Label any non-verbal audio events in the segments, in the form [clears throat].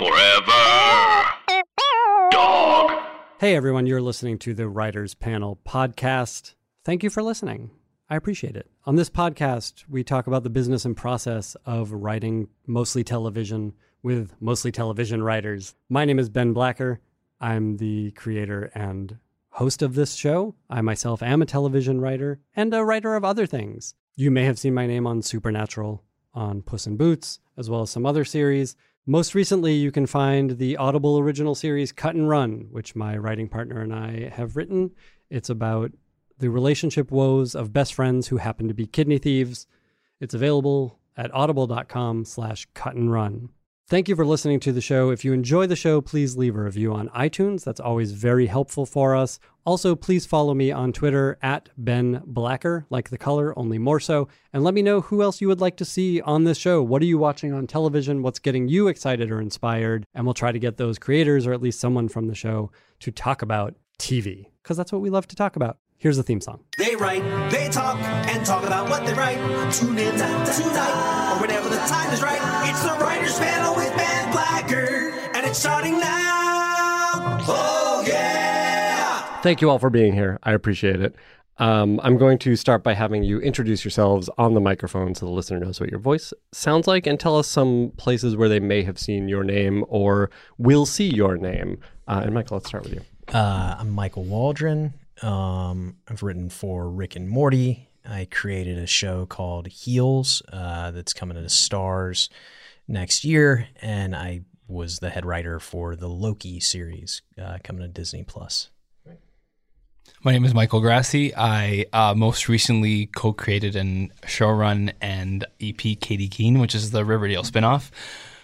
Forever. Dog. Hey everyone, you're listening to the Writers Panel podcast. Thank you for listening. I appreciate it. On this podcast, we talk about the business and process of writing mostly television with mostly television writers. My name is Ben Blacker. I'm the creator and host of this show. I myself am a television writer and a writer of other things. You may have seen my name on Supernatural, on Puss in Boots, as well as some other series. Most recently, you can find the Audible original series Cut and Run, which my writing partner and I have written. It's about the relationship woes of best friends who happen to be kidney thieves. It's available at audible.com slash cut and run. Thank you for listening to the show. If you enjoy the show, please leave a review on iTunes. That's always very helpful for us. Also, please follow me on Twitter at Ben Blacker, like the color, only more so. And let me know who else you would like to see on this show. What are you watching on television? What's getting you excited or inspired? And we'll try to get those creators or at least someone from the show to talk about TV, because that's what we love to talk about. Here's the theme song. They write, they talk, and talk about what they write. Tune in tonight, or whenever the time is right. It's the Writers Panel with Ben Blacker, and it's starting now. Oh, yeah! Thank you all for being here. I appreciate it. Um, I'm going to start by having you introduce yourselves on the microphone so the listener knows what your voice sounds like and tell us some places where they may have seen your name or will see your name. Uh, and Michael, let's start with you. Uh, I'm Michael Waldron. Um, I've written for Rick and Morty. I created a show called Heels uh, that's coming to Starz next year, and I was the head writer for the Loki series uh, coming to Disney Plus. My name is Michael Grassi. I uh, most recently co-created and showrun and EP Katy Keene, which is the Riverdale spinoff.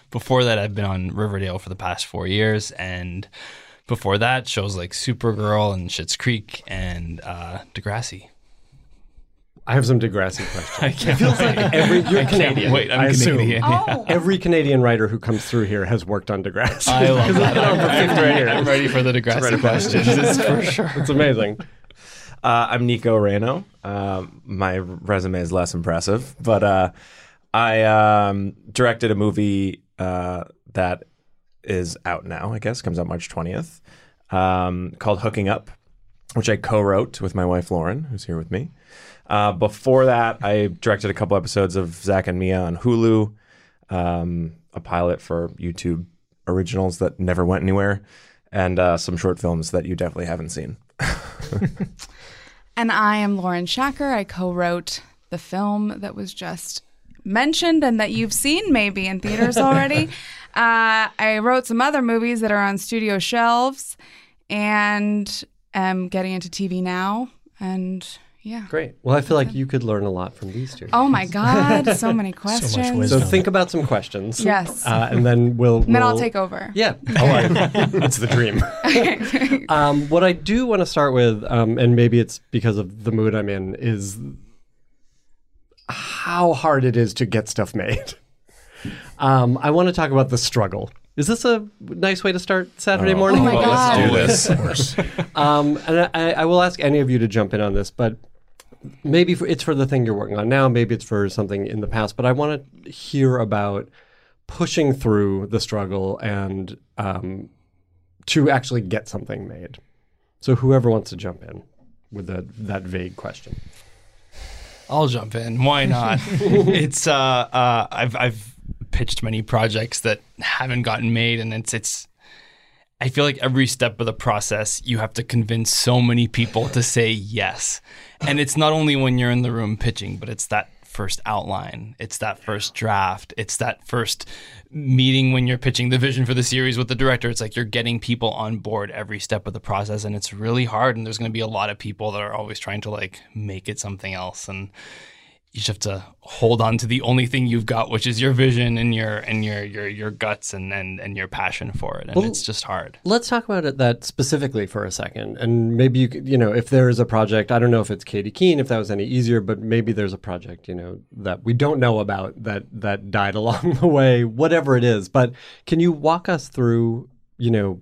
Before that, I've been on Riverdale for the past four years, and before that, shows like Supergirl and Schitt's Creek and uh, Degrassi. I have some Degrassi questions. [laughs] I can't feels like every [laughs] you're Canadian. Wait, I'm I assume. Canadian. Oh. Every Canadian writer who comes through here has worked on Degrassi. I love [laughs] Because it's that. been on for I'm 50 ready, years. I'm ready for the Degrassi questions. It's for sure. It's amazing. Uh, I'm Nico Raineau. Um, my resume is less impressive, but uh, I um, directed a movie uh, that is out now, I guess, comes out March 20th, um, called Hooking Up, which I co wrote with my wife Lauren, who's here with me. Uh, before that, I directed a couple episodes of Zac and Mia on Hulu, um, a pilot for YouTube originals that never went anywhere, and uh, some short films that you definitely haven't seen. [laughs] And I am Lauren Schacher. I co wrote the film that was just mentioned and that you've seen maybe in theaters already. [laughs] uh, I wrote some other movies that are on studio shelves and am getting into TV now. And yeah. Great. Well, I feel like you could learn a lot from these two. Oh my God, [laughs] so many questions. much so think about some questions. Yes. Uh, and then we'll. and then I'll we'll- take over. Yeah. [laughs] [laughs] It's the dream. Um, what I do want to start with, um, and maybe it's because of the mood I'm in, is how hard it is to get stuff made. Um, I want to talk about the struggle. Is this a nice way to start Saturday morning? Oh my Well, God. let's do this. [laughs] Um, and I, I will ask any of you to jump in on this, but maybe for, it's for the thing you're working on now, maybe it's for something in the past. But I want to hear about pushing through the struggle and um, to actually get something made. So whoever wants to jump in with that that vague question. I'll jump in. Why not? [laughs] it's uh, uh, I've I've pitched many projects that haven't gotten made, and it's it's. I feel like every step of the process, you have to convince so many people to say yes, and it's not only when you're in the room pitching, but it's that first outline, it's that first draft, it's that first meeting when you're pitching the vision for the series with the director. It's like you're getting people on board every step of the process, and it's really hard. And there's going to be a lot of people that are always trying to like make it something else, and you just have to hold on to the only thing you've got, which is your vision and your and your your your guts and and, and your passion for it. And Well, it's just hard. Let's talk about it that specifically for a second, and maybe you could, you know, if there is a project, I don't know if it's Katy Keene, if that was any easier, but maybe there's a project, you know, that we don't know about that that died [laughs] along the way, whatever it is. But can you walk us through, you know,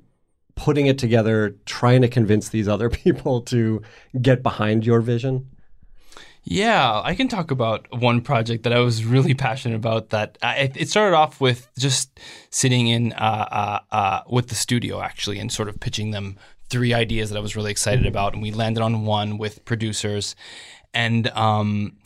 putting it together, trying to convince these other [laughs] people to get behind your vision? Yeah, I can talk about one project that I was really [laughs] passionate about. That I, it started off with just sitting in uh, uh, uh, with the studio actually, and sort of pitching them three ideas that I was really excited about, and we landed on one with producers, and um,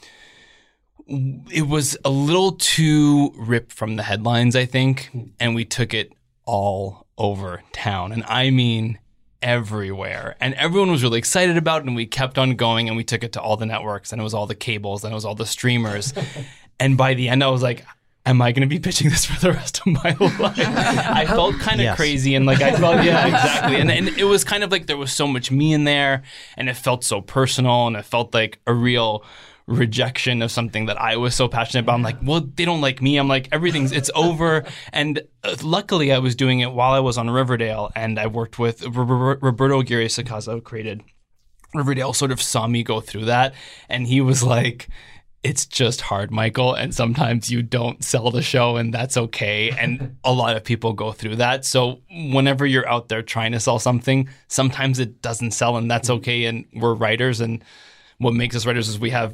it was a little too ripped from the headlines, I think, and we took it all over town, and I mean everywhere. And everyone was really excited about it, and we kept on going, and we took it to all the networks, and it was all the cables, and it was all the streamers. [laughs] and by the end, I was like, Am I going to be pitching this for the rest of my [laughs] life? I felt kind of Yes. crazy and like I felt, [laughs] yeah, exactly. And, and it was kind of like there was so much me in there and it felt so personal and it felt like a real rejection of something that I was so passionate about. I'm like, well, they don't like me. I'm like, everything's, it's over. And uh, luckily, I was doing it while I was on Riverdale and I worked with Roberto Aguirre Sacasa, created Riverdale, sort of saw me go through that. And he was like, it's just hard, Michael. And sometimes you don't sell the show, and that's okay. And a lot of people go through that. So, whenever you're out there trying to sell something, sometimes it doesn't sell, and that's okay. And we're writers, and what makes us writers is we have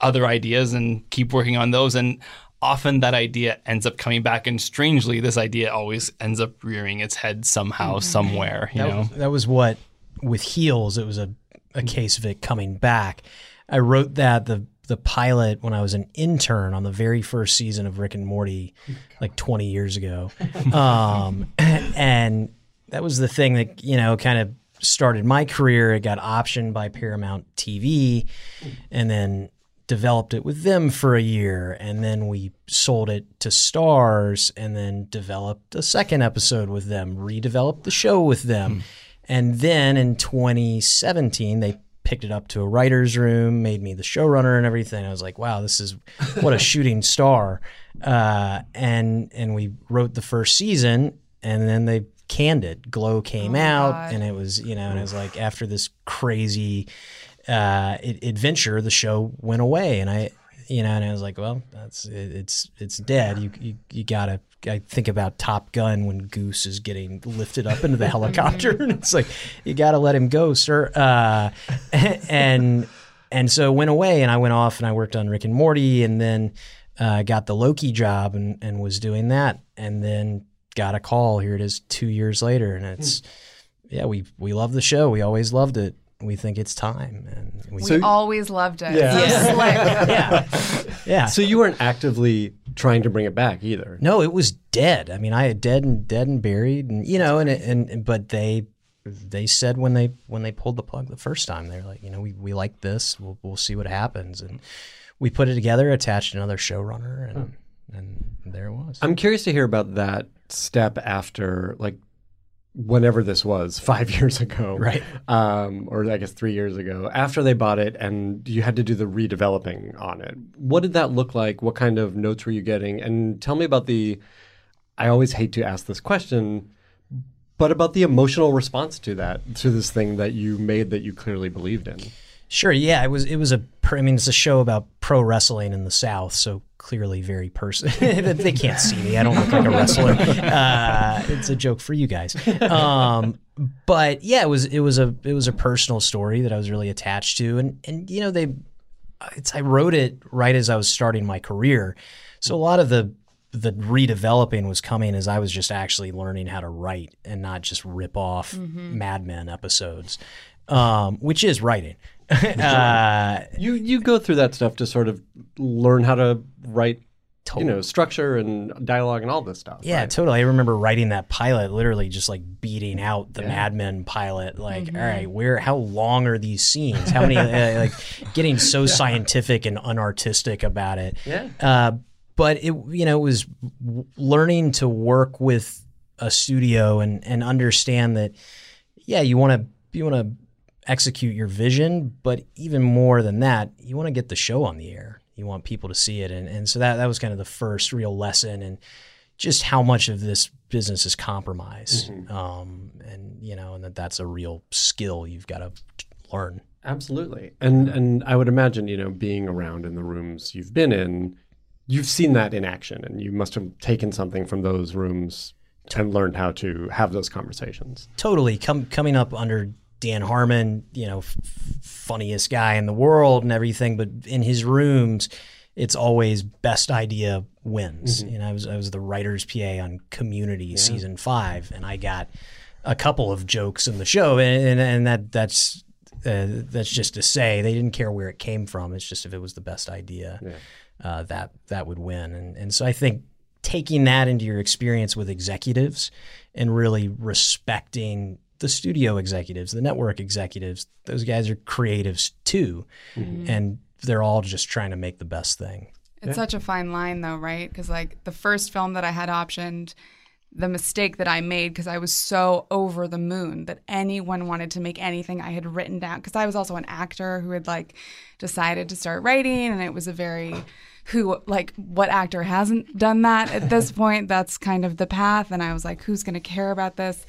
other ideas and keep working on those. And often that idea ends up coming back. And strangely, this idea always ends up rearing its head somehow, somewhere, you that, know? that was what with heels it was a, a case of it coming back i wrote that the the pilot when i was an intern on the very first season of rick and morty like 20 years ago [laughs] um, and that was the thing that you know kind of started my career it got optioned by paramount tv and then developed it with them for a year and then we sold it to Starz and then developed a second episode with them redeveloped the show with them. And then in 2017 they picked it up to a writer's room made me the showrunner and everything. I was like wow this is what a [laughs] shooting star. Uh, and and we wrote the first season and then they canned it. Glow came Oh, out God. and it was you know and it was like after this crazy uh, ad- adventure, the show went away, and I, you know, and I was like, well, that's it, it's it's dead. You you, you gotta. I think about Top Gun when Goose is getting lifted up into the [laughs] helicopter, and it's like you gotta let him go, sir. Uh, [laughs] and and so it went away, and I went off and I worked on Rick and Morty, and then uh, got the Loki job and and was doing that, and then got a call. Here it is, two years later, and it's yeah, we we love the show. We always loved it. We think it's time, and we, We always loved it. Yeah. So [laughs] [laughs] yeah, yeah. So you weren't actively trying to bring it back either. no, it was dead. I mean, I had dead and dead and buried, and you know, and and, and but they they said when they when they pulled the plug the first time, they're like, you know, we we like this. We'll we'll see what happens, and we put it together, attached another showrunner, and and there it was. I'm curious to hear about that step after, like, whenever this was, [laughs] five years ago. Right. Um, or I guess three years ago, after they bought it and you had to do the redeveloping on it. What did that look like? What kind of notes were you getting? And tell me about the, I always hate to ask this question, but about the emotional response to that, to this thing that you made that you clearly believed in. Sure. Yeah, it was. It was a. I mean, it's a show about pro wrestling in the South, so clearly very personal. [laughs] they can't see me. I don't look like a wrestler. Uh, it's a joke for you guys. Um, but yeah, it was. It was a. It was a personal story that I was really attached to, and and you know they. It's. I wrote it right as I was starting my career, so a lot of the the redeveloping was coming as I was just actually learning how to write and not just rip off Mad Men episodes, um, which is writing. [laughs] uh, You you go through that stuff to sort of learn how to write, you know, structure and dialogue and all this stuff. yeah, right? totally. I remember writing that pilot, literally just like beating out the Mad Men pilot. Like, all right, where? How long are these scenes? How many? uh, like, [laughs] getting so scientific and unartistic about it. Yeah. Uh, but it, you know, it was learning to work with a studio and and understand that, yeah, you want to you want to execute your vision, but even more than that, you want to get the show on the air. You want people to see it, and and so that that was kind of the first real lesson, and just how much of this business is compromise, um, and you know, and that that's a real skill you've got to learn. Absolutely. And and I would imagine, you know, being around in the rooms you've been in, you've seen that in action and you must have taken something from those rooms and learned how to have those conversations. totally com- coming up under Dan Harmon, you know, f- funniest guy in the world and everything, but in his rooms, it's always best idea wins. Mm-hmm. Know, I was I was the writer's PA on Community season five, and I got a couple of jokes in the show, and and, and that that's. Uh, that's just to say they didn't care where it came from. It's just if it was the best idea, uh, that that would win. And and so I think taking that into your experience with executives and really respecting the studio executives, the network executives, those guys are creatives too, mm-hmm. and they're all just trying to make the best thing. It's such a fine line, though, right? Because like the first film that I had optioned, the mistake that I made because I was so over the moon that anyone wanted to make anything I had written down. Because I was also an actor who had like decided to start writing, and it was a very who like what actor hasn't done that at this [laughs] point? That's kind of the path, and I was like, who's going to care about this?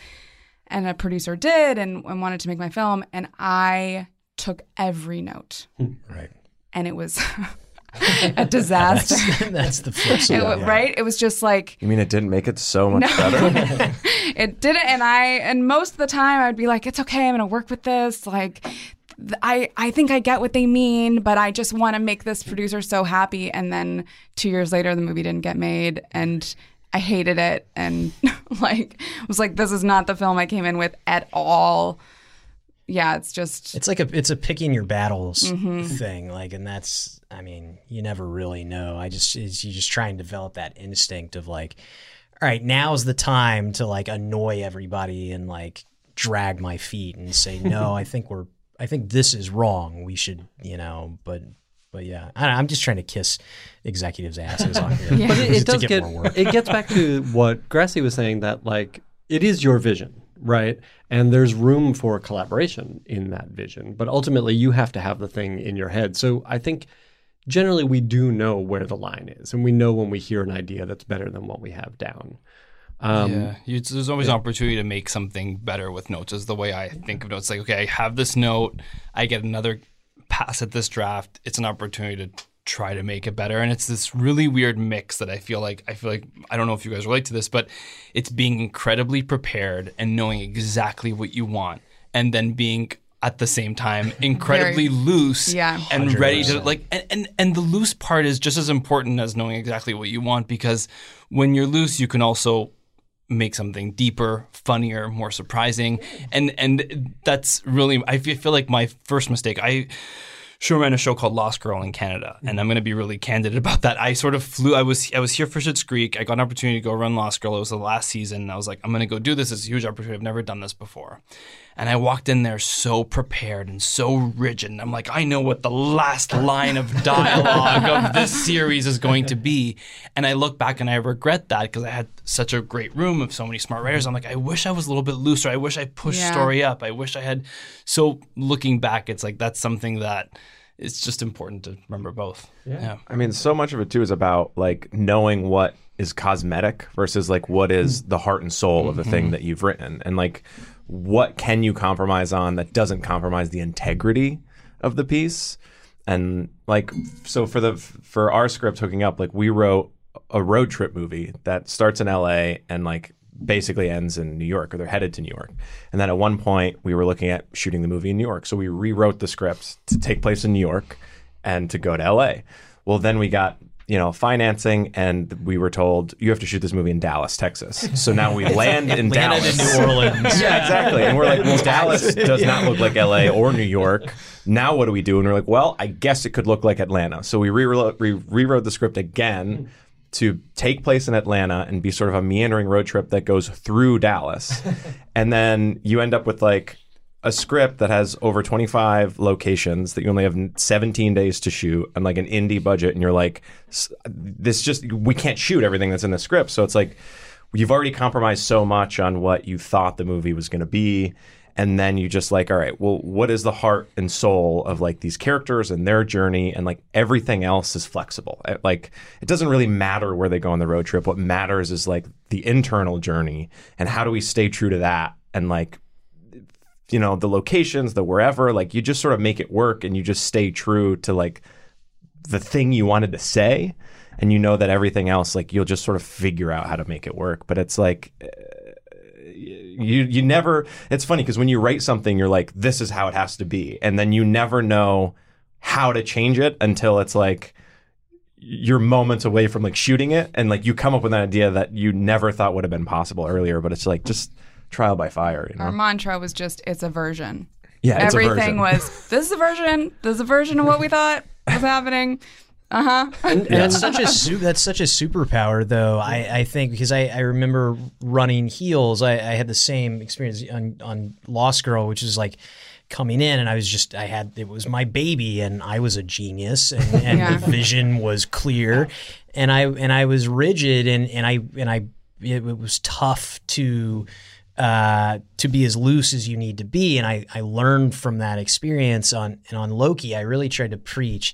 And a producer did, and, and wanted to make my film, and I took every note, hmm. Right. and it was [laughs] a disaster. That's [laughs] the flip It side. wa- yeah. Right? It was just like You mean it didn't make it so much better? [laughs] it didn't, and I and most of the time I'd be like, it's okay, I'm gonna work with this. Like, I I think I get what they mean, but I just want to make this producer so happy. And then two years later, the movie didn't get made, and I hated it, and [laughs] like was like, this is not the film I came in with at all. Yeah, it's just It's like a it's a picking your battles Mm-hmm. thing, like, and that's I mean, you never really know. I just it's, you just try and develop that instinct of like, all right, now's the time to like annoy everybody and like drag my feet and say no. [laughs] I think we're I think this is wrong. We should you know, but. But yeah, I don't, I'm just trying to kiss executives' asses on here. [laughs] yeah. But it, it [laughs] does get, more work. it gets back to what Grassi was saying that like it is your vision, right? And there's room for collaboration in that vision, but ultimately you have to have the thing in your head. So I think generally we do know where the line is, and we know when we hear an idea that's better than what we have down. Um, yeah, you, there's always an opportunity to make something better with notes. Is the way I think of notes. Like, okay, I have this note, I get another pass at this draft. It's an opportunity to try to make it better, and it's this really weird mix that I feel like I feel like I don't know if you guys relate to this, but it's being incredibly prepared and knowing exactly what you want, and then being at the same time [laughs] incredibly loose Yeah. and ready to like and, and and the loose part is just as important as knowing exactly what you want because when you're loose you can also make something deeper, funnier, more surprising. And and that's really I feel like my first mistake. I Sure ran a show called Lost Girl in Canada, and I'm going to be really candid about that. I sort of flew. I was I was here for Schitt's Creek. I got an opportunity to go run Lost Girl. It was the last season. I was like, I'm going to go do this. It's a huge opportunity. I've never done this before. And I walked in there so prepared and so rigid. And I'm like, I know what the last line of [laughs] dialogue of this series is going to be. And I look back and I regret that because I had such a great room of so many smart writers. I'm like, I wish I was a little bit looser. I wish I pushed Yeah. story up. I wish I had. So looking back, it's like that's something that it's just important to remember both. Yeah. I mean, so much of it too is about like knowing what is cosmetic versus like what is mm. the heart and soul of the thing mm-hmm. that you've written, and like what can you compromise on that doesn't compromise the integrity of the piece. And like, so for the for our script hooking up, like we wrote a road trip movie that starts in L.A. and like basically ends in New York, or they're headed to New York. And then at one point, we were looking at shooting the movie in New York, so we rewrote the script to take place in New York and to go to LA. Well, then we got you know financing, and we were told you have to shoot this movie in Dallas, Texas. So now we [laughs] land in Atlanta Dallas. to New Orleans. [laughs] yeah, exactly. And we're like, well, Dallas [laughs] does not look like LA or New York. Now what do we do? And we're like, well, I guess it could look like Atlanta. So we rewrote, re- rewrote the script again to take place in Atlanta and be sort of a meandering road trip that goes through Dallas. and then you end up with like a script that has over 25 locations that you only have 17 days to shoot and like an indie budget and you're like this just we can't shoot everything that's in the script. So it's like you've already compromised so much on what you thought the movie was going to be and then you just like all right well what is the heart and soul of like these characters and their journey? And like everything else is flexible. Uh, like it doesn't really matter where they go on the road trip. What matters is like the internal journey and how do we stay true to that and like you know the locations the wherever like you just sort of make it work and you just stay true to like the thing you wanted to say. And you know that everything else like you'll just sort of figure out how to make it work. But it's like uh, you you never. It's funny because when you write something, you're like, this is how it has to be, and then you never know how to change it until it's like you're moments away from like shooting it, and like you come up with an idea that you never thought would have been possible earlier, but it's like just trial by fire, you know? Our mantra was just it's a version. Yeah, it's a Everything version. was this is a version. This is a version of what we thought was happening. Uh huh. And, That's such a su- that's such a superpower, though. I, I think because I, I remember running heels. I, I had the same experience on on Lost Girl, which is like coming in, and I was just I had it was my baby, and I was a genius, and, and Yeah. the vision was clear, and I and I was rigid, and and I and I it, it was tough to uh, to be as loose as you need to be. And I, I learned from that experience on and on Loki. I really tried to preach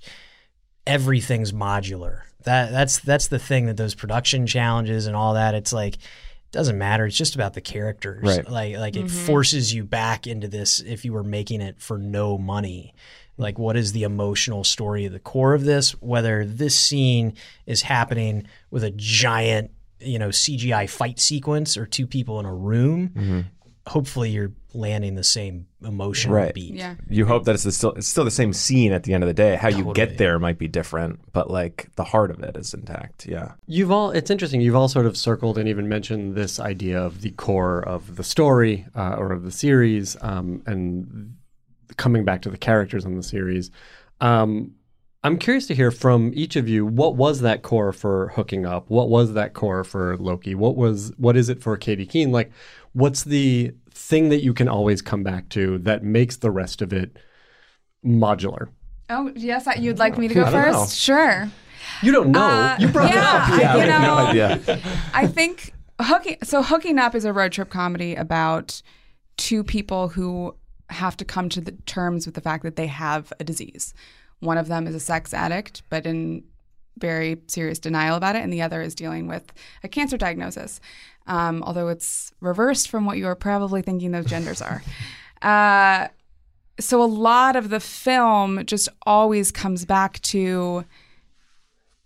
everything's modular. That that's that's the thing that those production challenges and all that. It's like it doesn't matter. It's just about the characters. Right. Like like it forces you back into this if you were making it for no money. Like what is the emotional story at the core of this? Whether this scene is happening with a giant, you know, CGI fight sequence or two people in a room, hopefully you're landing the same emotional Right. beat. Yeah. you hope that it's still it's still the same scene at the end of the day. How you get there might be different, but like the heart of it is intact. Yeah. You've all, it's interesting, you've all sort of circled and even mentioned this idea of the core of the story uh, or of the series um, and coming back to the characters in the series. Um, I'm curious to hear from each of you what was that core for hooking up? What was that core for Loki? What was what is it for Katy Keene? Like what's the thing that you can always come back to that makes the rest of it modular? Oh yes, I, you'd like me to go don't know. first? Sure. You don't know. Uh, you brought yeah, it up. I- you have no idea. I think hooking. So hooking up is a road trip comedy about two people who have to come to the terms with the fact that they have a disease. One of them is a sex addict, but in very serious denial about it, and the other is dealing with a cancer diagnosis. Um, although it's reversed from what you are probably thinking those genders are. [laughs] Uh, so a lot of the film just always comes back to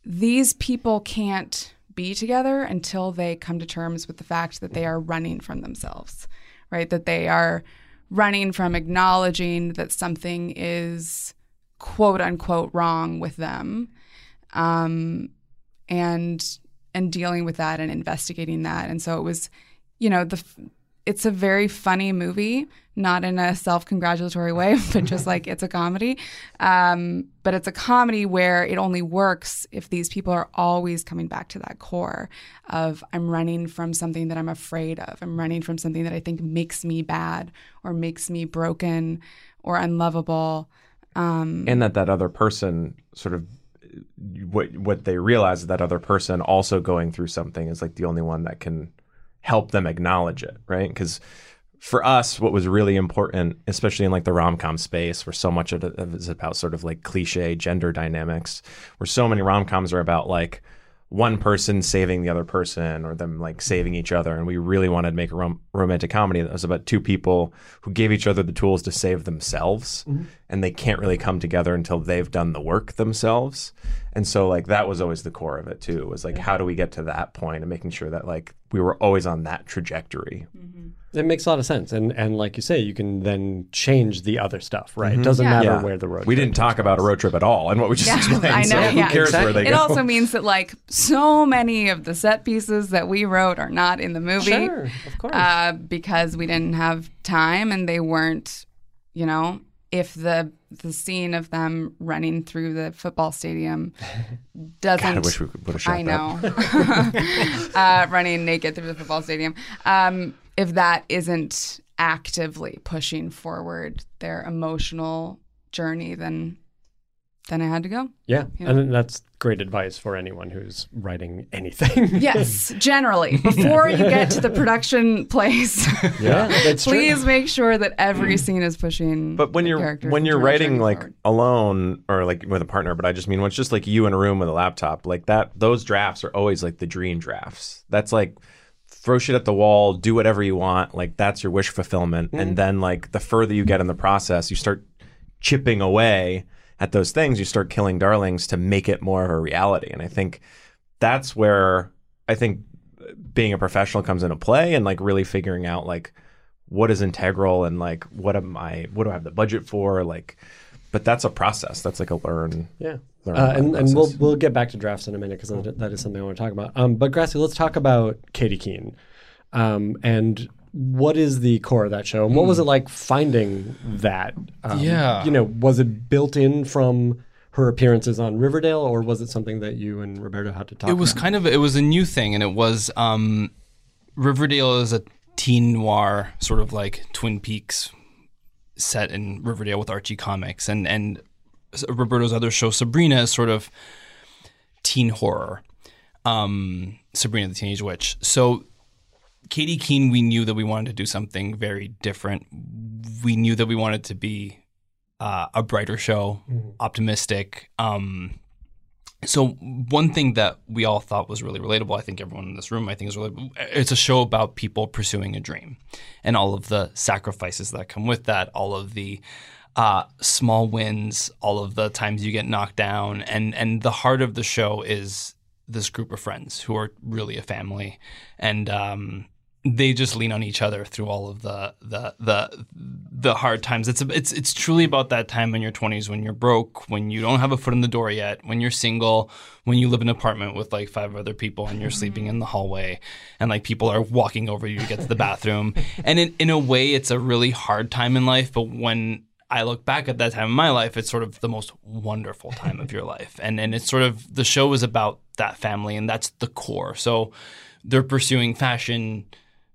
these people can't be together until they come to terms with the fact that they are running from themselves, right? That they are running from acknowledging that something is quote unquote wrong with them, um, and and dealing with that and investigating that. And so it was, you know, the it's a very funny movie, not in a self-congratulatory way, [laughs] but just like it's a comedy. Um, but it's a comedy where it only works if these people are always coming back to that core of I'm running from something that I'm afraid of. I'm running from something that I think makes me bad or makes me broken or unlovable. Um, and that that other person sort of what what they realize is that other person also going through something is like the only one that can help them acknowledge it right? Because for us what was really important especially in like the rom-com space where so much of it is about sort of like cliche gender dynamics where so many rom-coms are about like one person saving the other person or them like saving each other. And we really wanted to make a rom- romantic comedy that was about two people who gave each other the tools to save themselves and they can't really come together until they've done the work themselves and so like that was always the core of it too was like how do we get to that point and making sure that like we were always on that trajectory It makes a lot of sense, and and like you say, you can then change the other stuff, right? It doesn't Yeah. matter Yeah. where the road. we trip didn't talk takes about a road trip at all and what we just Yeah, [laughs] explained I so know, who yeah. cares where they it go also means that like so many of the set pieces that we wrote are not in the movie Sure, of course. uh, because we didn't have time and they weren't, you know, if the the scene of them running through the football stadium [laughs] doesn't. God, I wish we would have shot I know. [laughs] [laughs] uh, running naked through the football stadium. Um, if that isn't actively pushing forward their emotional journey, then then I had to go. yeah, Yeah. and that's great advice for anyone who's writing anything. [laughs] Yes, generally. [laughs] Before you get to the production place, [laughs] yeah, that's true. please make sure that every scene is pushing. But when the you're when you're writing like forward. alone or like with a partner, but I just mean when it's just like you in a room with a laptop, like that. Those drafts are always like the dream drafts. That's like throw shit at the wall, do whatever you want. Like that's your wish fulfillment, mm-hmm. and then like the further you get in the process, you start chipping away at those things. You start killing darlings to make it more of a reality. And I think that's where I think being a professional comes into play and like really figuring out like what is integral and like what am I what do I have the budget for like but that's a process that's like a learn Yeah. learn Uh, and and we'll we'll get back to drafts in a minute because that is something I want to talk about. Um, but Grassi, let's talk about Katy Keene, um, and what is the core of that show, and what was it like finding that? Um, Yeah. you know, was it built in from her appearances on Riverdale, or was it something that you and Roberto had to talk? it was about? kind of it was a new thing and it was um riverdale is a teen noir sort of like twin peaks set in riverdale with archie comics and and roberto's other show sabrina is sort of teen horror um sabrina the teenage witch so katy keene we knew that we wanted to do something very different. We knew that we wanted to be uh, a brighter show optimistic um so one thing that we all thought was really relatable, I think everyone in this room, I think is really, it's a show about people pursuing a dream, and all of the sacrifices that come with that, all of the uh, small wins, all of the times you get knocked down, and and the heart of the show is this group of friends who are really a family, and um, they just lean on each other through all of the the the the hard times. It's it's it's truly about that time in your 20s when you're broke, when you don't have a foot in the door yet, when you're single, when you live in an apartment with like five other people and you're sleeping in the hallway and like people are walking over you to get to the bathroom. [laughs] and in in a way it's a really hard time in life, but when I look back at that time in my life, it's sort of the most wonderful time of your life. And and it's sort of the show is about that family and that's the core. So they're pursuing fashion,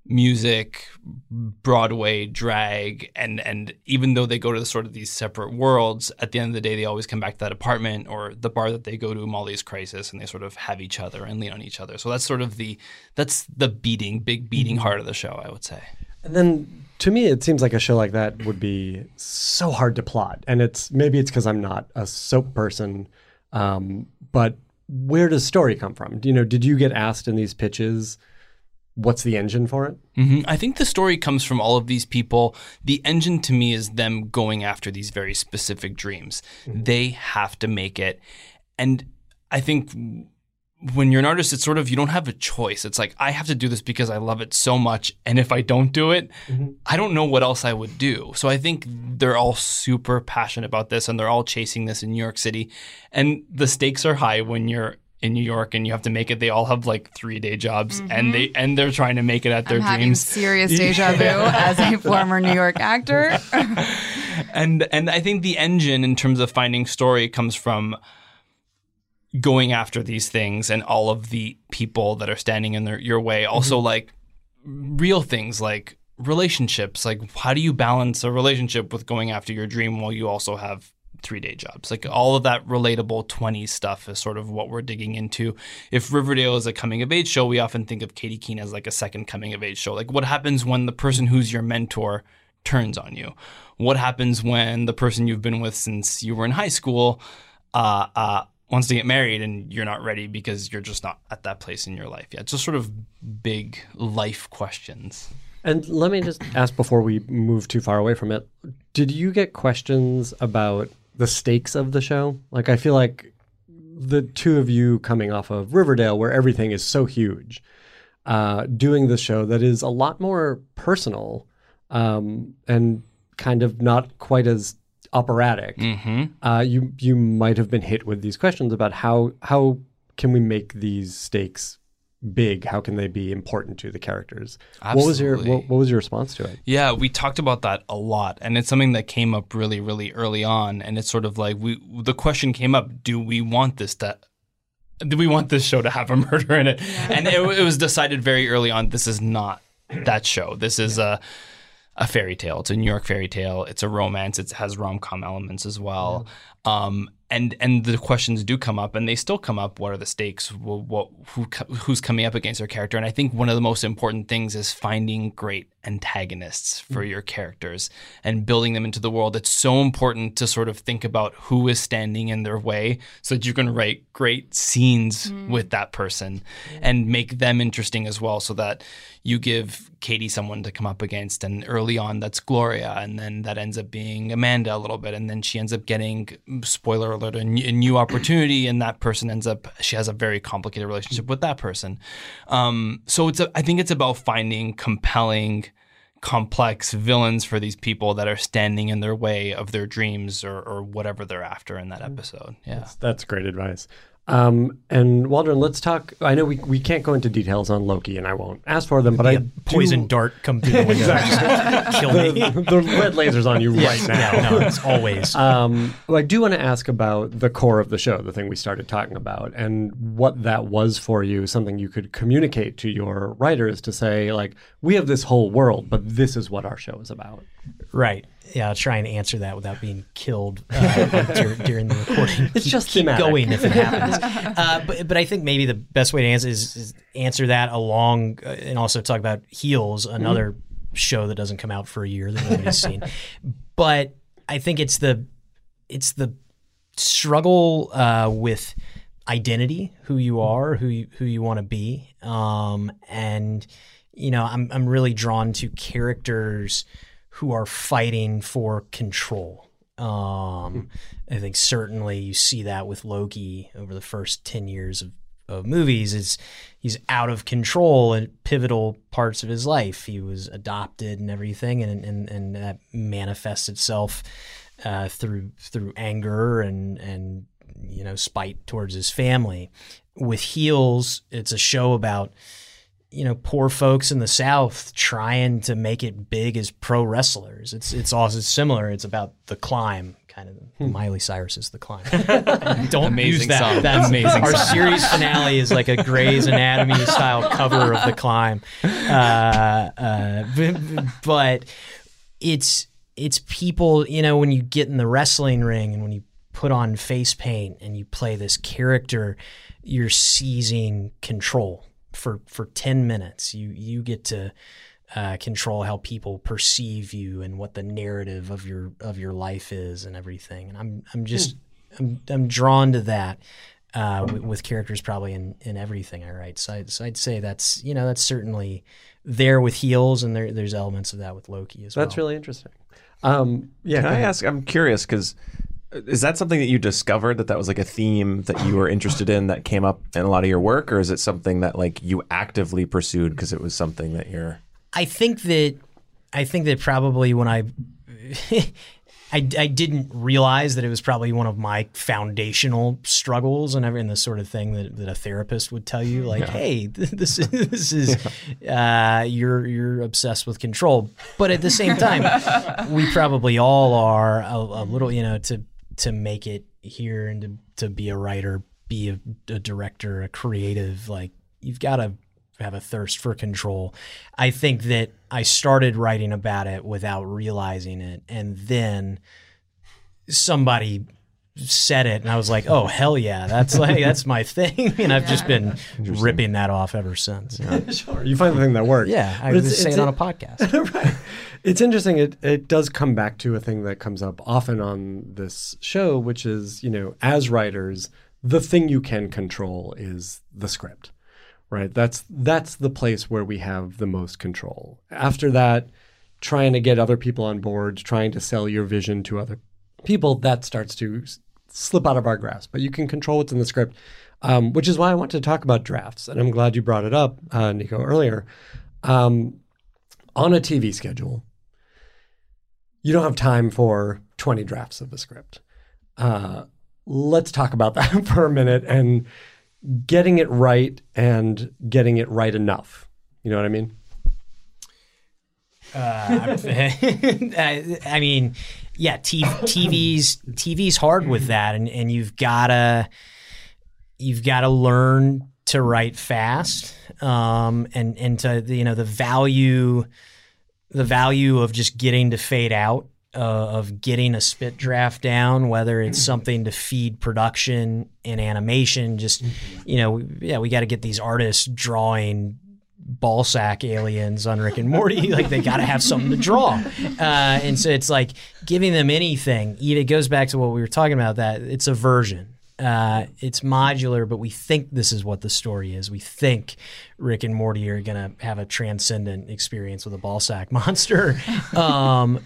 music, Broadway, drag, and and even though they go to the sort of these separate worlds, at the end of the day, they always come back to that apartment or the bar that they go to, Molly's Crisis, and they sort of have each other and lean on each other. So that's sort of the that's the beating, big beating mm-hmm. heart of the show, I would say. And then to me, it seems like a show like that would be so hard to plot. And it's maybe it's because I'm not a soap person, um, but where does story come from? You know, did you get asked in these pitches, what's the engine for it? hmm I think the story comes from all of these people. The engine to me is them going after these very specific dreams. They have to make it. And I think when you're an artist, it's sort of you don't have a choice. It's like I have to do this because I love it so much, and if I don't do it, mm-hmm. I don't know what else I would do. So I think they're all super passionate about this, and they're all chasing this in New York City, and the stakes are high when you're in New York and you have to make it. They all have like three day jobs, and they mm-hmm. and they're trying to make it at their I'm dreams. serious deja vu [laughs] as a former New York actor. [laughs] and and I think the engine in terms of finding story comes from going after these things and all of the people that are standing in their, your way. Also, like real things like relationships. Like, how do you balance a relationship with going after your dream while you also have three day jobs? Like, all of that relatable 20s stuff is sort of what we're digging into. If Riverdale is a coming of age show, we often think of Katy Keene as like a second coming of age show. Like, what happens when the person who's your mentor turns on you? What happens when the person you've been with since you were in high school uh, uh, wants to get married and you're not ready because you're just not at that place in your life yet? Just sort of big life questions. And let me just ask before we move too far away from it did you get questions about the stakes of the show? Like, I feel like the two of you coming off of Riverdale, where everything is so huge, uh, doing the show that is a lot more personal um, and kind of not quite as operatic. Mm-hmm. Uh, you you might have been hit with these questions about how how can we make these stakes big? How can they be important to the characters? Absolutely. What was your what, what was your response to it? Yeah, we talked about that a lot, and it's something that came up really, really early on. And it's sort of like we the question came up: Do we want this to? Do we want this show to have a [laughs] murder in it? And it, it was decided very early on: this is not that show. This is a a fairy tale. It's a New York fairy tale. It's a romance. It has rom com elements as well. Um, and and the questions do come up, and they still come up. What are the stakes? What, what who who's coming up against their character? And I think one of the most important things is finding great antagonists for your characters and building them into the world. It's so important to sort of think about who is standing in their way, so that you can write great scenes with that person and make them interesting as well, so that you give Katy someone to come up against, and early on that's Gloria, and then that ends up being Amanda a little bit, and then she ends up getting spoiler alert a, n- a new opportunity, and that person ends up she has a very complicated relationship with that person. Um, so it's a, I think it's about finding compelling complex villains for these people that are standing in their way of their dreams or, or whatever they're after in that episode. Yeah. That's great advice. Um, and Waldron, let's talk. I know we, we can't go into details on Loki, and I won't ask for them, but I poison do, dart come through the [laughs] window, kill me. the, the red lasers on you right now. Yeah, no, it's always. Um, well, I do want to ask about the core of the show, the thing we started talking about, and what that was for you, something you could communicate to your writers to say, like, we have this whole world, but this is what our show is about. Right. Yeah, I'll try and answer that without being killed uh, [laughs] dur- during the recording. It's keep, just keep thematic. going if it [laughs] happens. uh, but but I think maybe the best way to answer is, is answer that along uh, and also talk about Heels, another show that doesn't come out for a year that nobody's [laughs] seen. But I think it's the it's the struggle uh, with identity, who you are, who you, who you want to be, um, and you know, I'm I'm really drawn to characters who are fighting for control. Um, I think certainly you see that with Loki over the first ten years of, of movies. Is he's out of control in pivotal parts of his life. He was adopted and everything, and and and that manifests itself uh, through through anger and and you know spite towards his family. With Heels, it's a show about you know poor folks in the South trying to make it big as pro wrestlers. It's it's also similar. It's about the climb. Kind of Miley Cyrus is the climb. [laughs] Don't use that. song. That's Amazing Our song. series finale is like a Grey's Anatomy style cover of the climb. Uh, uh, but it's it's people. You know, when you get in the wrestling ring and when you put on face paint and you play this character, you're seizing control for for 10 minutes. You you get to uh, control how people perceive you and what the narrative of your of your life is and everything. And I'm I'm just I'm I'm drawn to that. Uh, with, with characters probably in, in everything I write, so I'd, so I'd say that's you know that's certainly there with heels, and there, there's elements of that with Loki as well. That's really interesting. Um, yeah, Can I ask? I'm curious because is that something that you discovered that that was like a theme that you were interested in that came up in a lot of your work, or is it something that like you actively pursued because it was something that you're I think that I think that probably when I [laughs] I, I didn't realize that it was probably one of my foundational struggles and every and the sort of thing that, that a therapist would tell you like hey [laughs] this is [laughs] this is uh, you're you're obsessed with control. But at the same time we probably all are a, a little you know to to make it here and to, to be a writer be a, a director a creative like you've got to have a thirst for control. I think that I started writing about it without realizing it, and then somebody said it, and I was like, "Oh hell yeah, that's like that's my [laughs] thing," and I've just been ripping that off ever since. Yeah, Sure, [laughs] you find the thing that works. Yeah, I But was it's- saying it's- on a podcast. [laughs] right. It's interesting. It it does come back to a thing that comes up often on this show, which is you know, as writers, the thing you can control is the script, right? That's that's the place where we have the most control. After that, trying to get other people on board, trying to sell your vision to other people, that starts to slip out of our grasp. But you can control what's in the script, um, which is why I want to talk about drafts. And I'm glad you brought it up, uh, Nico, earlier. Um, on a TV schedule, you don't have time for 20 drafts of the script. Uh, let's talk about that [laughs] for a minute and getting it right and getting it right enough. You know what I mean? Uh, [laughs] I, I mean, yeah, T- TV's TV's hard with that, and and you've gotta you've gotta learn to write fast, um, and and to you know the value the value of just getting to fade out. Uh, of getting a spit draft down, whether it's something to feed production and animation, just you know, yeah, we got to get these artists drawing ball sack aliens on Rick and Morty. [laughs] like they got to have something to draw, uh, and so it's like giving them anything. It goes back to what we were talking about that it's a version. Uh, it's modular, but we think this is what the story is. We think Rick and Morty are gonna have a transcendent experience with a ball sack [laughs] monster, um,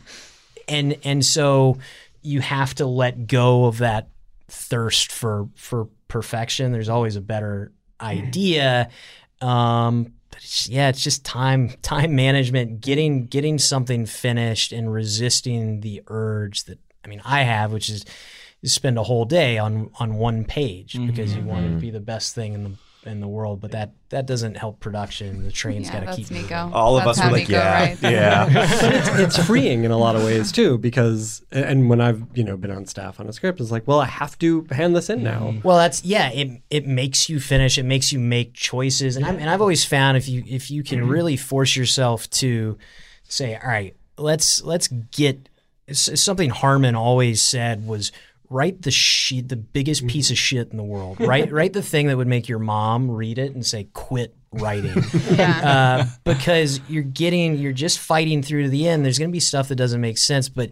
and and so you have to let go of that thirst for for perfection. There's always a better idea. Um, but it's, yeah, it's just time time management, getting getting something finished, and resisting the urge that I mean I have, which is spend a whole day on on one page because you want it to mm-hmm. be the best thing in the in the world, but that that doesn't help production. The train's Yeah, got to that's keep Nico. moving. All of That's us how were like, Nico yeah, writes. yeah. [laughs] it's [laughs] freeing in a lot of ways too because and when I've you know been on staff on a script it's like well I have to hand this in now mm-hmm. Well, that's yeah. It it makes you finish. It makes you make choices, and I'm and I've always found if you if you can mm-hmm. really force yourself to say, all right, let's let's get something. Harmon always said was write the shit, the biggest mm-hmm. piece of shit in the world. [laughs] Write write the thing that would make your mom read it and say, quit writing. [laughs] uh, because you're getting you're just fighting through to the end. There's going to be stuff that doesn't make sense, but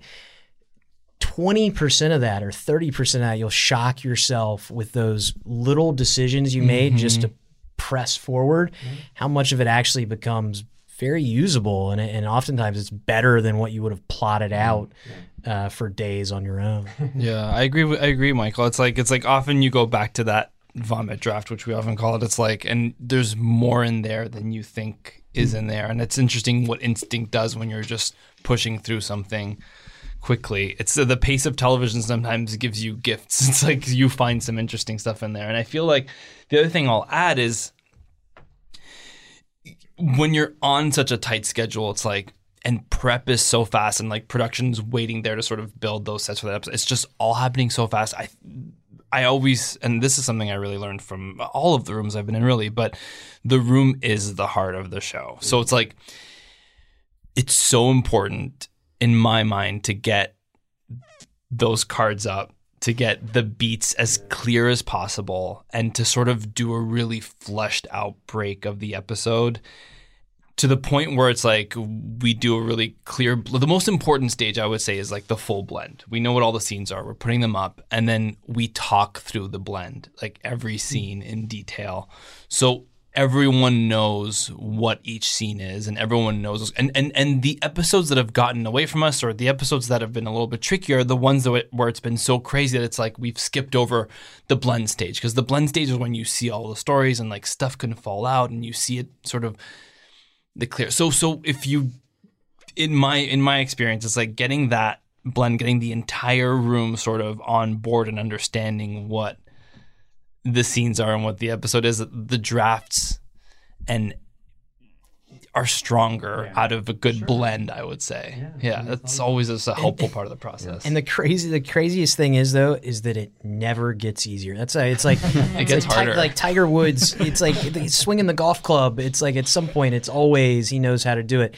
20% of that or 30% of that, you'll shock yourself with those little decisions you made mm-hmm. just to press forward. How much of it actually becomes very usable, and, and oftentimes it's better than what you would have plotted mm-hmm. out uh, for days on your own. [laughs] Yeah, I agree. With, I agree, Michael. It's like it's like often you go back to that vomit draft, which we often call it. It's like, and there's more in there than you think is in there, and it's interesting what instinct does when you're just pushing through something quickly. It's uh, the pace of television sometimes gives you gifts. [laughs] It's like you find some interesting stuff in there, and I feel like the other thing I'll add is when you're on such a tight schedule, it's like and prep is so fast and like production's waiting there to sort of build those sets for that episode. It's just all happening so fast. I I always and this is something I really learned from all of the rooms I've been in really, but the room is the heart of the show. So it's like it's so important in my mind to get those cards up to get the beats as clear as possible and to sort of do a really fleshed out break of the episode to the point where it's like we do a really clear the most important stage i would say is like the full blend. We know what all the scenes are. We're putting them up and then we talk through the blend like every hmm. scene in detail. So everyone knows what each scene is and everyone knows and and and the episodes that have gotten away from us or the episodes that have been a little bit trickier are the ones that where it's been so crazy that it's like we've skipped over the blend stage. Because the blend stage is when you see all the stories and like stuff can fall out and you see it sort of the clear so so if you in my in my experience it's like getting that blend getting the entire room sort of on board and understanding what the scenes are and what the episode is the drafts and are stronger out of a good blend i would say yeah, that's always a helpful part of the process And the crazy, the craziest thing is though, is that it never gets easier. That's a, it's like [laughs] it gets harder. like Tiger Woods. It's like he's swinging the golf club. It's like at some point, it's always he knows how to do it.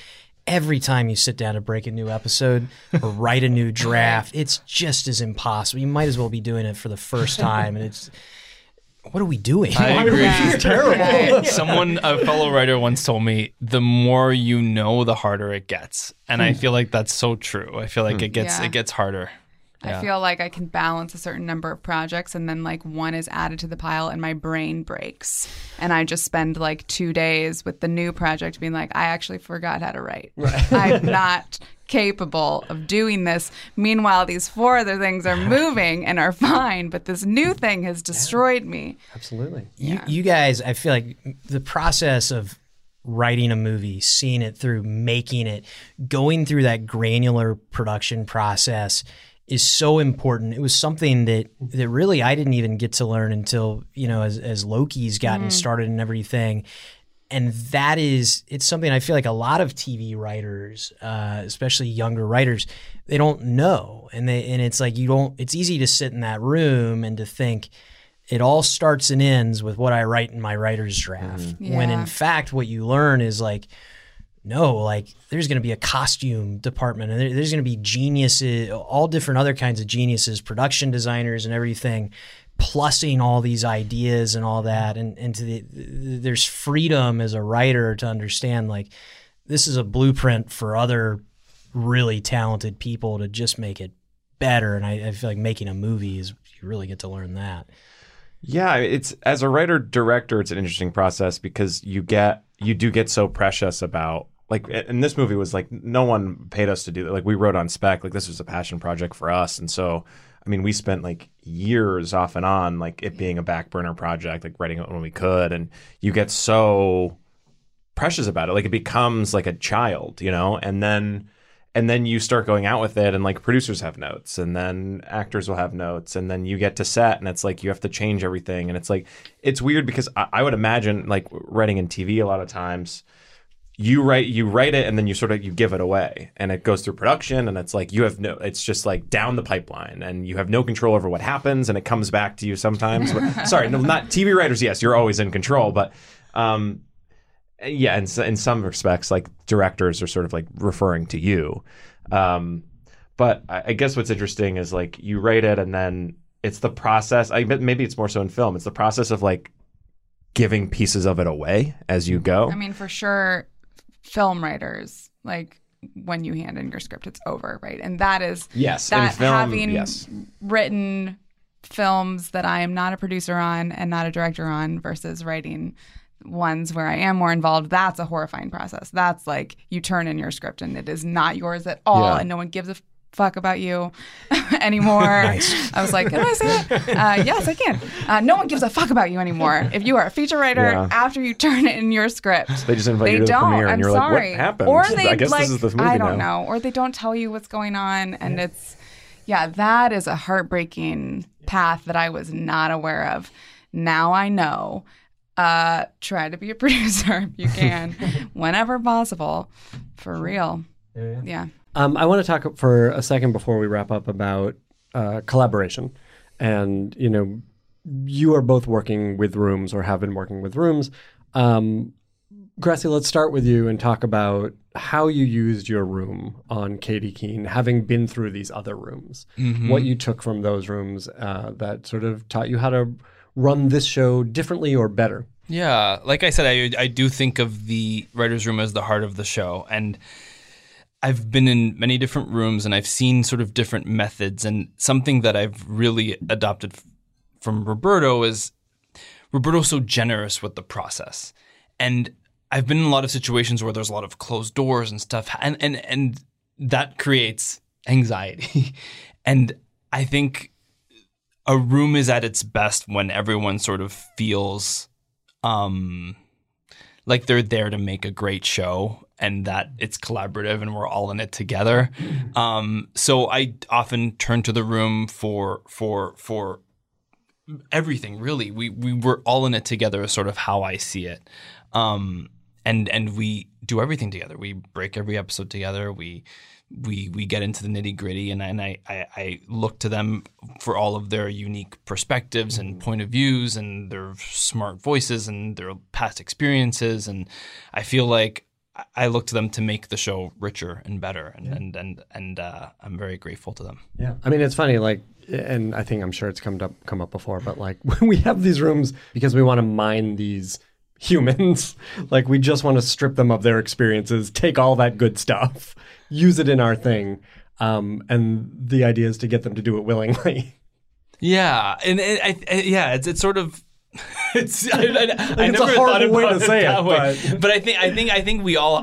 Every time you sit down to break a new episode or write a new draft, it's just as impossible. You might as well be doing it for the first time, and it's what are we doing? I agree. She's [laughs] terrible. [laughs] Someone, a fellow writer, once told me, "The more you know, the harder it gets," and I hmm. feel like that's so true. I feel like hmm. it gets Yeah. it gets harder. I feel like I can balance a certain number of projects and then like one is added to the pile and my brain breaks. And I just spend like two days with the new project being like, I actually forgot how to write. Right. I'm [laughs] not capable of doing this. Meanwhile, these four other things are moving and are fine, but this new thing has destroyed me. absolutely you, you guys, I feel like the process of writing a movie, seeing it through, making it, going through that granular production process is so important. It was something that that really I didn't even get to learn until you know as as Loki's gotten started and everything. And that is, it's something I feel like a lot of TV writers, uh, especially younger writers, they don't know, and they and it's like you don't. It's easy to sit in that room and to think, it all starts and ends with what I write in my writer's draft. When in fact, what you learn is like, no, like there's going to be a costume department and there, there's going to be geniuses, all different other kinds of geniuses, production designers and everything, plussing all these ideas and all that. And, and to the, there's freedom as a writer to understand like this is a blueprint for other really talented people to just make it better. And I, I feel like making a movie is, you really get to learn that. Yeah, it's as a writer director, it's an interesting process because you get you do get so precious about like and this movie was like no one paid us to do that. Like we wrote on spec, like this was a passion project for us, and so I mean we spent like years off and on like it being a back burner project, like writing it when we could, and you get so precious about it. Like it becomes like a child, you know, and then and then you start going out with it and like producers have notes and then actors will have notes and then you get to set and it's like you have to change everything and it's like it's weird because I, I would imagine like writing in TV a lot of times you write you write it and then you sort of you give it away and it goes through production and it's like you have no it's just like down the pipeline and you have no control over what happens and it comes back to you sometimes. But- [laughs] sorry no not tv writers yes you're always in control but um yeah in, in some respects like directors are sort of like referring to you. Um but I, I guess what's interesting is like you write it and then it's the process i maybe it's more so in film it's the process of like giving pieces of it away as you go. I mean, for sure, film writers like when you hand in your script, it's over, right? And that is Yes, that film, having yes. written films that I am not a producer on and not a director on versus writing ones where I am more involved, that's a horrifying process. That's like you turn in your script and it is not yours at all, Yeah. and no one gives a fuck about you [laughs] anymore. I was like, can I say that? [laughs] Uh, yes, I can. Uh, no one gives a fuck about you anymore. If you are a feature writer, Yeah. after you turn it in your script, They just invite they you to don't. premiere and I'm you're like, what sorry. happened? Or I they guess this like, is the movie I don't now. know. Or they don't tell you what's going on, and it's yeah, that is a heartbreaking path that I was not aware of. Now I know. Uh, try to be a [laughs] producer if you can, whenever possible, for real. Yeah. Um, I want to talk for a second before we wrap up about uh, collaboration. And, you know, you are both working with rooms or have been working with rooms. Um, Grassi, let's start with you and talk about how you used your room on Katy Keene, having been through these other rooms. What you took from those rooms uh, that sort of taught you how to run this show differently or better. Yeah, like I said, I I do think of the writers' room as the heart of the show, and I've been in many different rooms and I've seen sort of different methods. And something that I've really adopted from Roberto is Roberto's so generous with the process, and I've been in a lot of situations where there's a lot of closed doors and stuff, and and and that creates anxiety, [laughs] and I think a room is at its best when everyone sort of feels um like they're there to make a great show and that it's collaborative and we're all in it together. Um so I often turn to the room for for for everything really. We we were all in it together is sort of how I see it. Um and and we do everything together. We break every episode together. We we we get into the nitty gritty, and, and I, I I look to them for all of their unique perspectives and point of views, and their smart voices and their past experiences, and I feel like I- look to them to make the show richer and better, and and and and uh, I'm very grateful to them. Yeah, I mean it's funny, like, and I think I'm sure it's come up come up before, but like when [laughs] we have these rooms because we want to mine these humans, [laughs] like we just want to strip them of their experiences, take all that good stuff, [laughs] use it in our thing, um, and the idea is to get them to do it willingly. Yeah, and it, I, I, yeah, it's it's sort of. [laughs] It's I, I, I it's a never thought horrible way about to say it, that way. but- [laughs] but I think I think I think we all.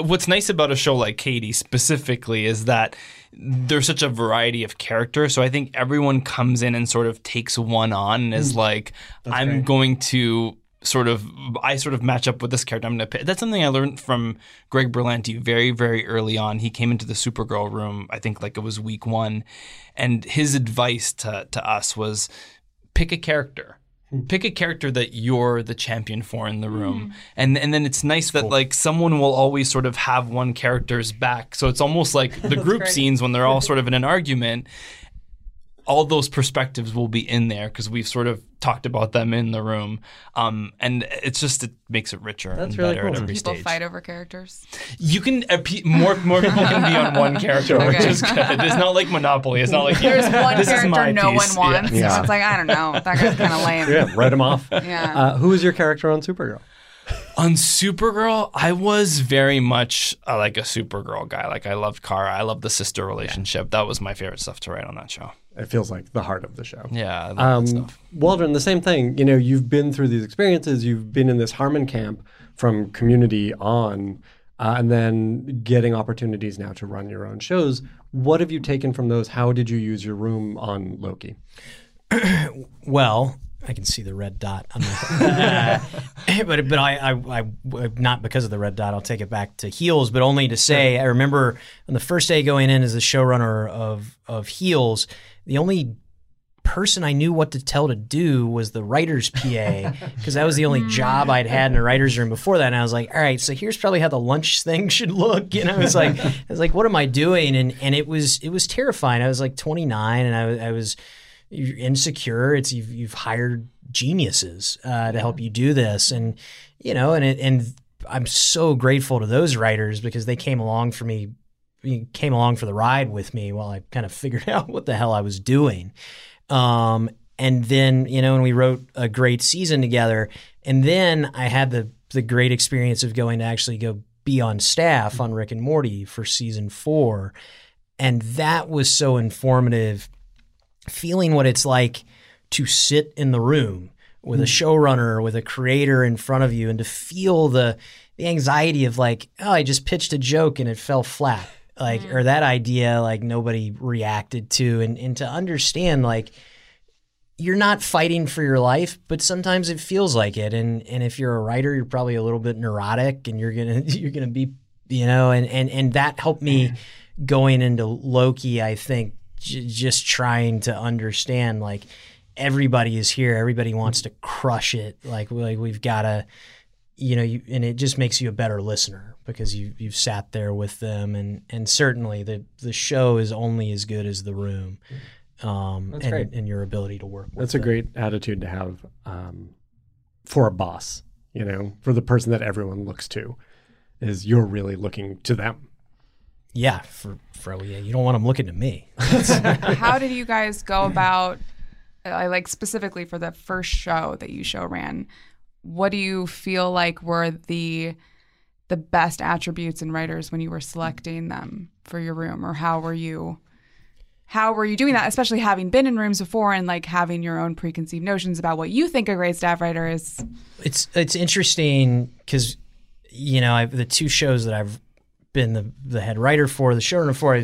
What's nice about a show like Katy specifically is that there's such a variety of characters. So I think everyone comes in and sort of takes one on and Mm. is like, I'm going to sort of I sort of match up with this character. I'm gonna pick. That's something I learned from Greg Berlanti very very early on. He came into the Supergirl room. I think like it was week one, and his advice to to us was pick a character. Pick a character that you're the champion for in the hmm. room, and and then it's nice that like someone will always sort of have one character's back. So it's almost like [laughs] the group scenes when they're all sort of in an argument. All those perspectives will be in there because we've sort of talked about them in the room, um, and it's just it makes it richer That's and really better cool. at every People stage. fight over characters. You can uh, pe- more more people can be on [laughs] one character, which Okay. is good. It's not like Monopoly. It's not like There's [laughs] one this is character my no piece. one wants. Yeah. So it's like, I don't know. That guy's kind of [laughs] lame. yeah, write him off. Yeah. Uh, who is your character on Supergirl? On Supergirl, I was very much uh, like a Supergirl guy. Like I loved Kara. I loved the sister relationship. That was my favorite stuff to write on that show. It feels like the heart of the show. Yeah, I love Um, that stuff. Waldron, the same thing. You know, you've been through these experiences. You've been in this Harmon camp from community on, uh, and then getting opportunities now to run your own shows. What have you taken from those? How did you use your room on Loki? [clears throat] Well, I can see the red dot on my. [laughs] but but I, I I not because of the red dot. I'll take it back to Heels, but only to say I remember on the first day going in as the showrunner of of Heels, the only person I knew what to tell to do was the writer's PA because [laughs] that was the only job I'd had in a writer's room before that. And I was like, all right, so here's probably how the lunch thing [laughs] should look. You know, I was like, [laughs] I was like, what am I doing? And and it was it was terrifying. I was like 29 and I, was- I was insecure. It's you've you've hired geniuses uh, to help you do this, and you know, and it, and I'm so grateful to those writers because they came along for me, came along for the ride with me while I kind of [laughs] figured out what the hell I was doing. Um, and then you know, and we wrote a great season together, and then I had the the great experience of going to actually go be on staff on Rick and Morty for season four, and that was so informative feeling what it's like to sit in the room with a showrunner, with a creator in front of you, and to feel the the anxiety of like, oh, I just pitched a joke and it fell flat, like, mm-hmm. or that idea like nobody reacted to, and and to understand like you're not fighting for your life, but sometimes it feels like it. And and if you're a writer, you're probably a little bit neurotic, and you're gonna [laughs] you're gonna be, you know, and and and that helped me mm-hmm. going into Loki. I think j- just trying to understand like everybody is here, everybody wants to crush it. Like like we've got to, you know, you, and it just makes you a better listener because you you've sat there with them, and and certainly the the show is only as good as the room. Um, That's and, great. and your ability to work with That's a them. great attitude to have um, for a boss, you know, for the person that everyone looks to, is you're really looking to them. Yeah, for for yeah, you don't want them looking to me. [laughs] How did you guys go [laughs] about, I like specifically for the first show that you show ran? What do you feel like were the the best attributes in writers when you were selecting them for your room, or how were you? How were you doing that, especially having been in rooms before and like having your own preconceived notions about what you think a great staff writer is? it's it's interesting because you know I've, the two shows that I've been the the head writer for, the showrunner for,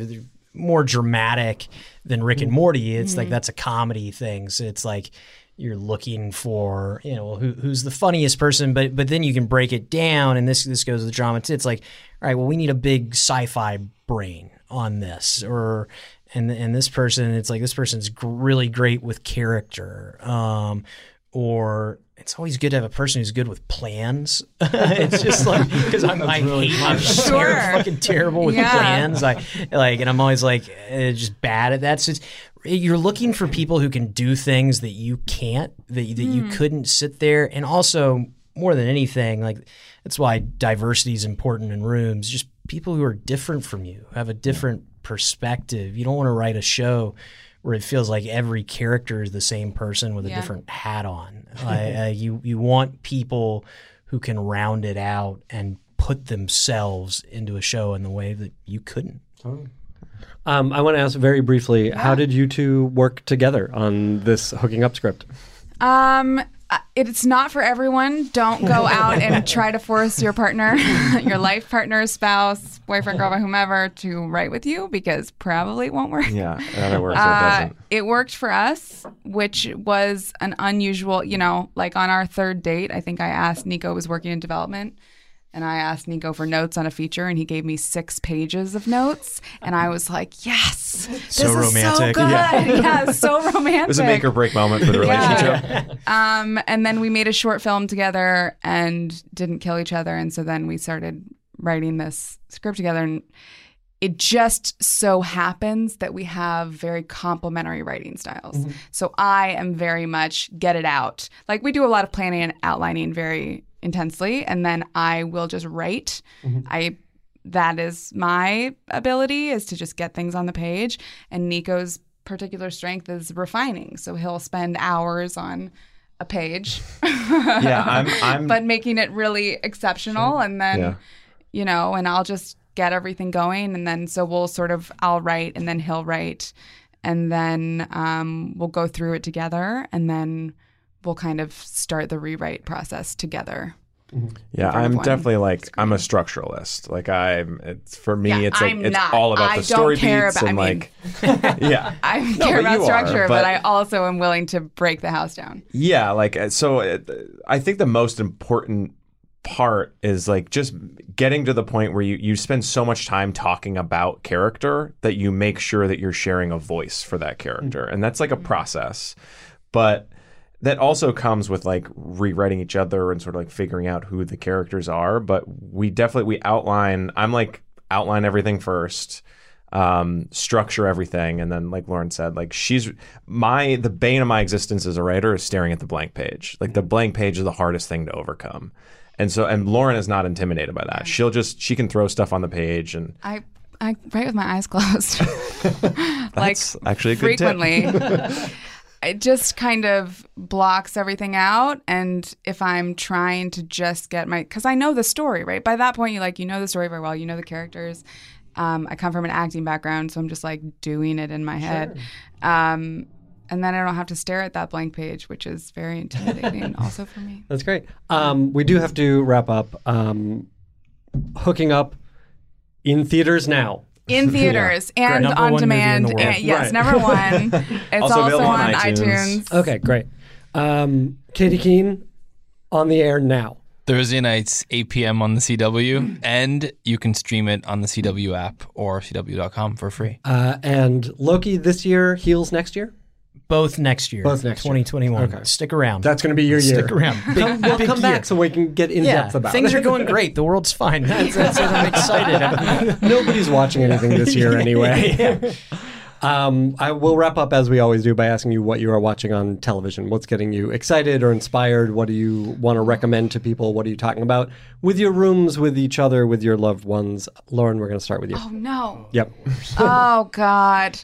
more dramatic than Rick and mm-hmm. Morty. It's like mm-hmm. that's a comedy thing. So it's like you're looking for you know who, who's the funniest person, but but then you can break it down, and this this goes to the drama. too. It's like all right, well we need a big sci-fi brain on this, or and and this person, it's like this person's gr- really great with character, um, or it's always good to have a person who's good with plans. [laughs] it's just like because I'm I hate I'm Sure. ter- fucking terrible with Yeah. plans. I like and I'm always like eh, just bad at that. So it's, you're looking for people who can do things that you can't, that that you couldn't sit there, and also more than anything, like that's why diversity is important in rooms. Just people who are different from you, have a different perspective. You don't want to write a show where it feels like every character is the same person with a different hat on. [laughs] Like, uh, you you want people who can round it out and put themselves into a show in the way that you couldn't. Um, I want to ask very briefly, how did you two work together on this hooking up script? Um, uh, it's not for everyone. Don't go [laughs] out and try to force your partner, [laughs] your life partner, spouse, boyfriend, girlfriend, whomever, to write with you because probably it won't work. Yeah, it either works or it Uh, doesn't. it worked for us, which was an unusual, you know, like on our third date, I think I asked Nico who was working in development. And I asked Nico for notes on a feature, and he gave me six pages of notes. And I was like, "Yes, this So is romantic. so good, [laughs] yeah, so romantic." It was a make or break moment for the relationship. Yeah. [laughs] um, and then we made a short film together and didn't kill each other. And so then we started writing this script together. And it just so happens that we have very complementary writing styles. So I am very much get it out. Like we do a lot of planning and outlining very intensely. And then I will just write. I that is my ability is to just get things on the page and nico's particular strength is refining so he'll spend hours on a page [laughs] Yeah, I'm. I'm. [laughs] but making it really exceptional and then Yeah. you know and i'll just get everything going and then so we'll sort of i'll write and then he'll write and then um, we'll go through it together and then we'll kind of start the rewrite process together Yeah, I'm definitely like I'm a structuralist. Like I'm, it's for me, Yeah, it's like I'm it's not. all about I the story beats about- and I mean- like, [laughs] yeah, I No, care about you are, structure, but, but- I also am willing to break the house down. yeah. Like uh, so, uh, I think the most important part is like just getting to the point where you you spend so much time talking about character that you make sure that you're sharing a voice for that character, and that's like a process, but. That also comes with like rewriting each other and sort of like figuring out who the characters are. But we definitely we outline. I'm like outline everything first, um, structure everything, and then like Lauren said, like she's my the bane of my existence as a writer is staring at the blank page. Like the blank page is the hardest thing to overcome. And so, and Lauren is not intimidated by that. She'll just she can throw stuff on the page, and I I write with my eyes closed. [laughs] [laughs] like That's actually a good tip. frequently. [laughs] it just kind of blocks everything out. And if i'm trying to just get my because i know the story right? By that point you like you know the story very well. You know the characters. Um, i come from an acting background so i'm just like doing it in my head. Um, and then i don't have to stare at that blank page which is very intimidating [laughs] also for me. That's great. Um, we do have to wrap up. Um, hooking up in theaters now. In [laughs] theaters and Number on one movie in demand the world. and, yes Right. number one [laughs] it's Also also, on on iTunes. itunes Okay, great. Um, Katy Keene on the air now. Thursday nights, 8 p.m. on the CW, and you can stream it on the CW app or CW.com for free. Uh, and Loki this year, Heels next year. Both next year. Both next year. 2021. Okay. Stick around. That's going to be your year. Stick around. Big, [laughs] We'll big come year. back so we can get in Yeah, depth about things it. are going great. The world's fine. [laughs] That's, that's what I'm excited. [laughs] Nobody's watching anything this year anyway. Um, I will wrap up as we always do by asking you what you are watching on television. What's getting you excited or inspired? What do you want to recommend to people? What are you talking about with your rooms, with each other, with your loved ones? Lauren, we're going to start with you. oh no Yep. oh God.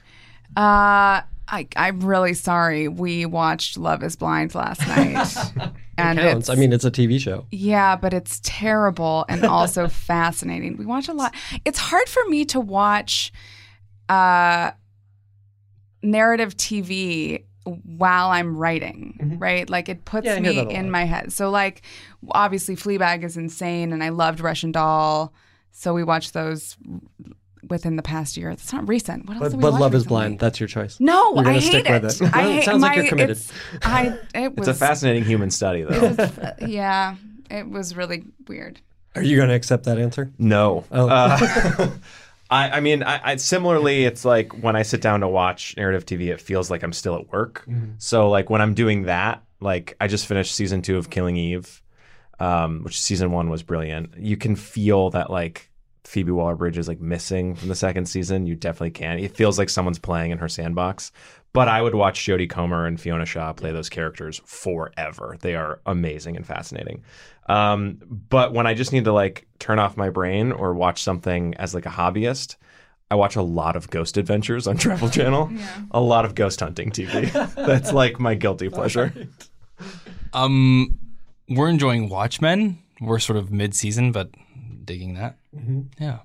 Uh, I I'm really sorry. We watched Love Is Blind last [laughs] night, and Counts. I mean, it's a TV show. yeah, but it's terrible and also [laughs] fascinating. We watch a lot. It's hard for me to watch uh, narrative TV while I'm writing, right? Like it puts Mm-hmm. Yeah, me in my head. So like obviously Fleabag is insane and I loved Russian Doll. So we watched those within the past year. It's not recent. What else But, did we but watch Love is? Blind. That's your choice. No, You're gonna I stick hate with it. it. [laughs] I It hate sounds like you're committed. it's- I it was [laughs] it's a fascinating human study, though. yeah, it was really weird. Are you going to accept that answer? No. Oh. Uh, [laughs] I, I mean, I, I similarly, it's like when I sit down to watch narrative TV, it feels like I'm still at work. So, like when I'm doing that, like I just finished season two of Killing Eve, um, which season one was brilliant. You can feel that like Phoebe Waller-Bridge is like missing from the second season. You definitely can. It feels like someone's playing in her sandbox. But I would watch Jodie Comer and Fiona Shaw play those characters forever. They are amazing and fascinating. Um, but when I just need to like turn off my brain or watch something as like a hobbyist, I watch a lot of Ghost Adventures on Travel [laughs] Channel. yeah. A lot of ghost hunting TV. [laughs] That's like my guilty pleasure. Um, we're enjoying Watchmen. We're sort of mid-season, but digging that. Yeah.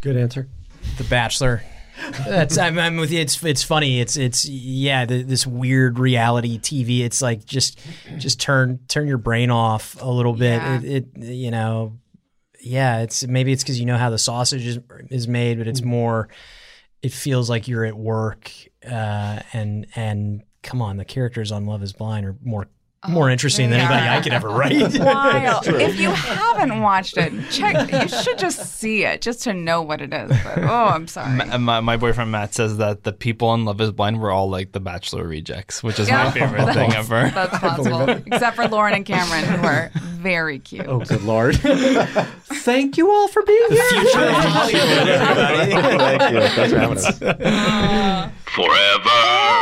Good answer. The Bachelor. That's I'm, I'm with you. It's it's funny. It's it's yeah. The, this weird reality TV. It's like just just turn turn your brain off a little bit. Yeah. It, it you know yeah. It's maybe it's because you know how the sausage is is made, but it's more. It feels like you're at work. Uh, and and come on, the characters on Love Is Blind are more more oh, interesting than anybody are. I could ever write. [laughs] Wild. if you haven't watched it, check. You should just see it just to know what it is. But, oh, I'm sorry. Ma- my, my boyfriend Matt says that the people on Love Is Blind were all like the Bachelor rejects, which is Yeah. my favorite thing ever. That's [laughs] possible, except for Lauren and Cameron, who are very cute. Oh, good lord. [laughs] Thank you all for being here. Thank you. Thanks for having us. Uh. Forever.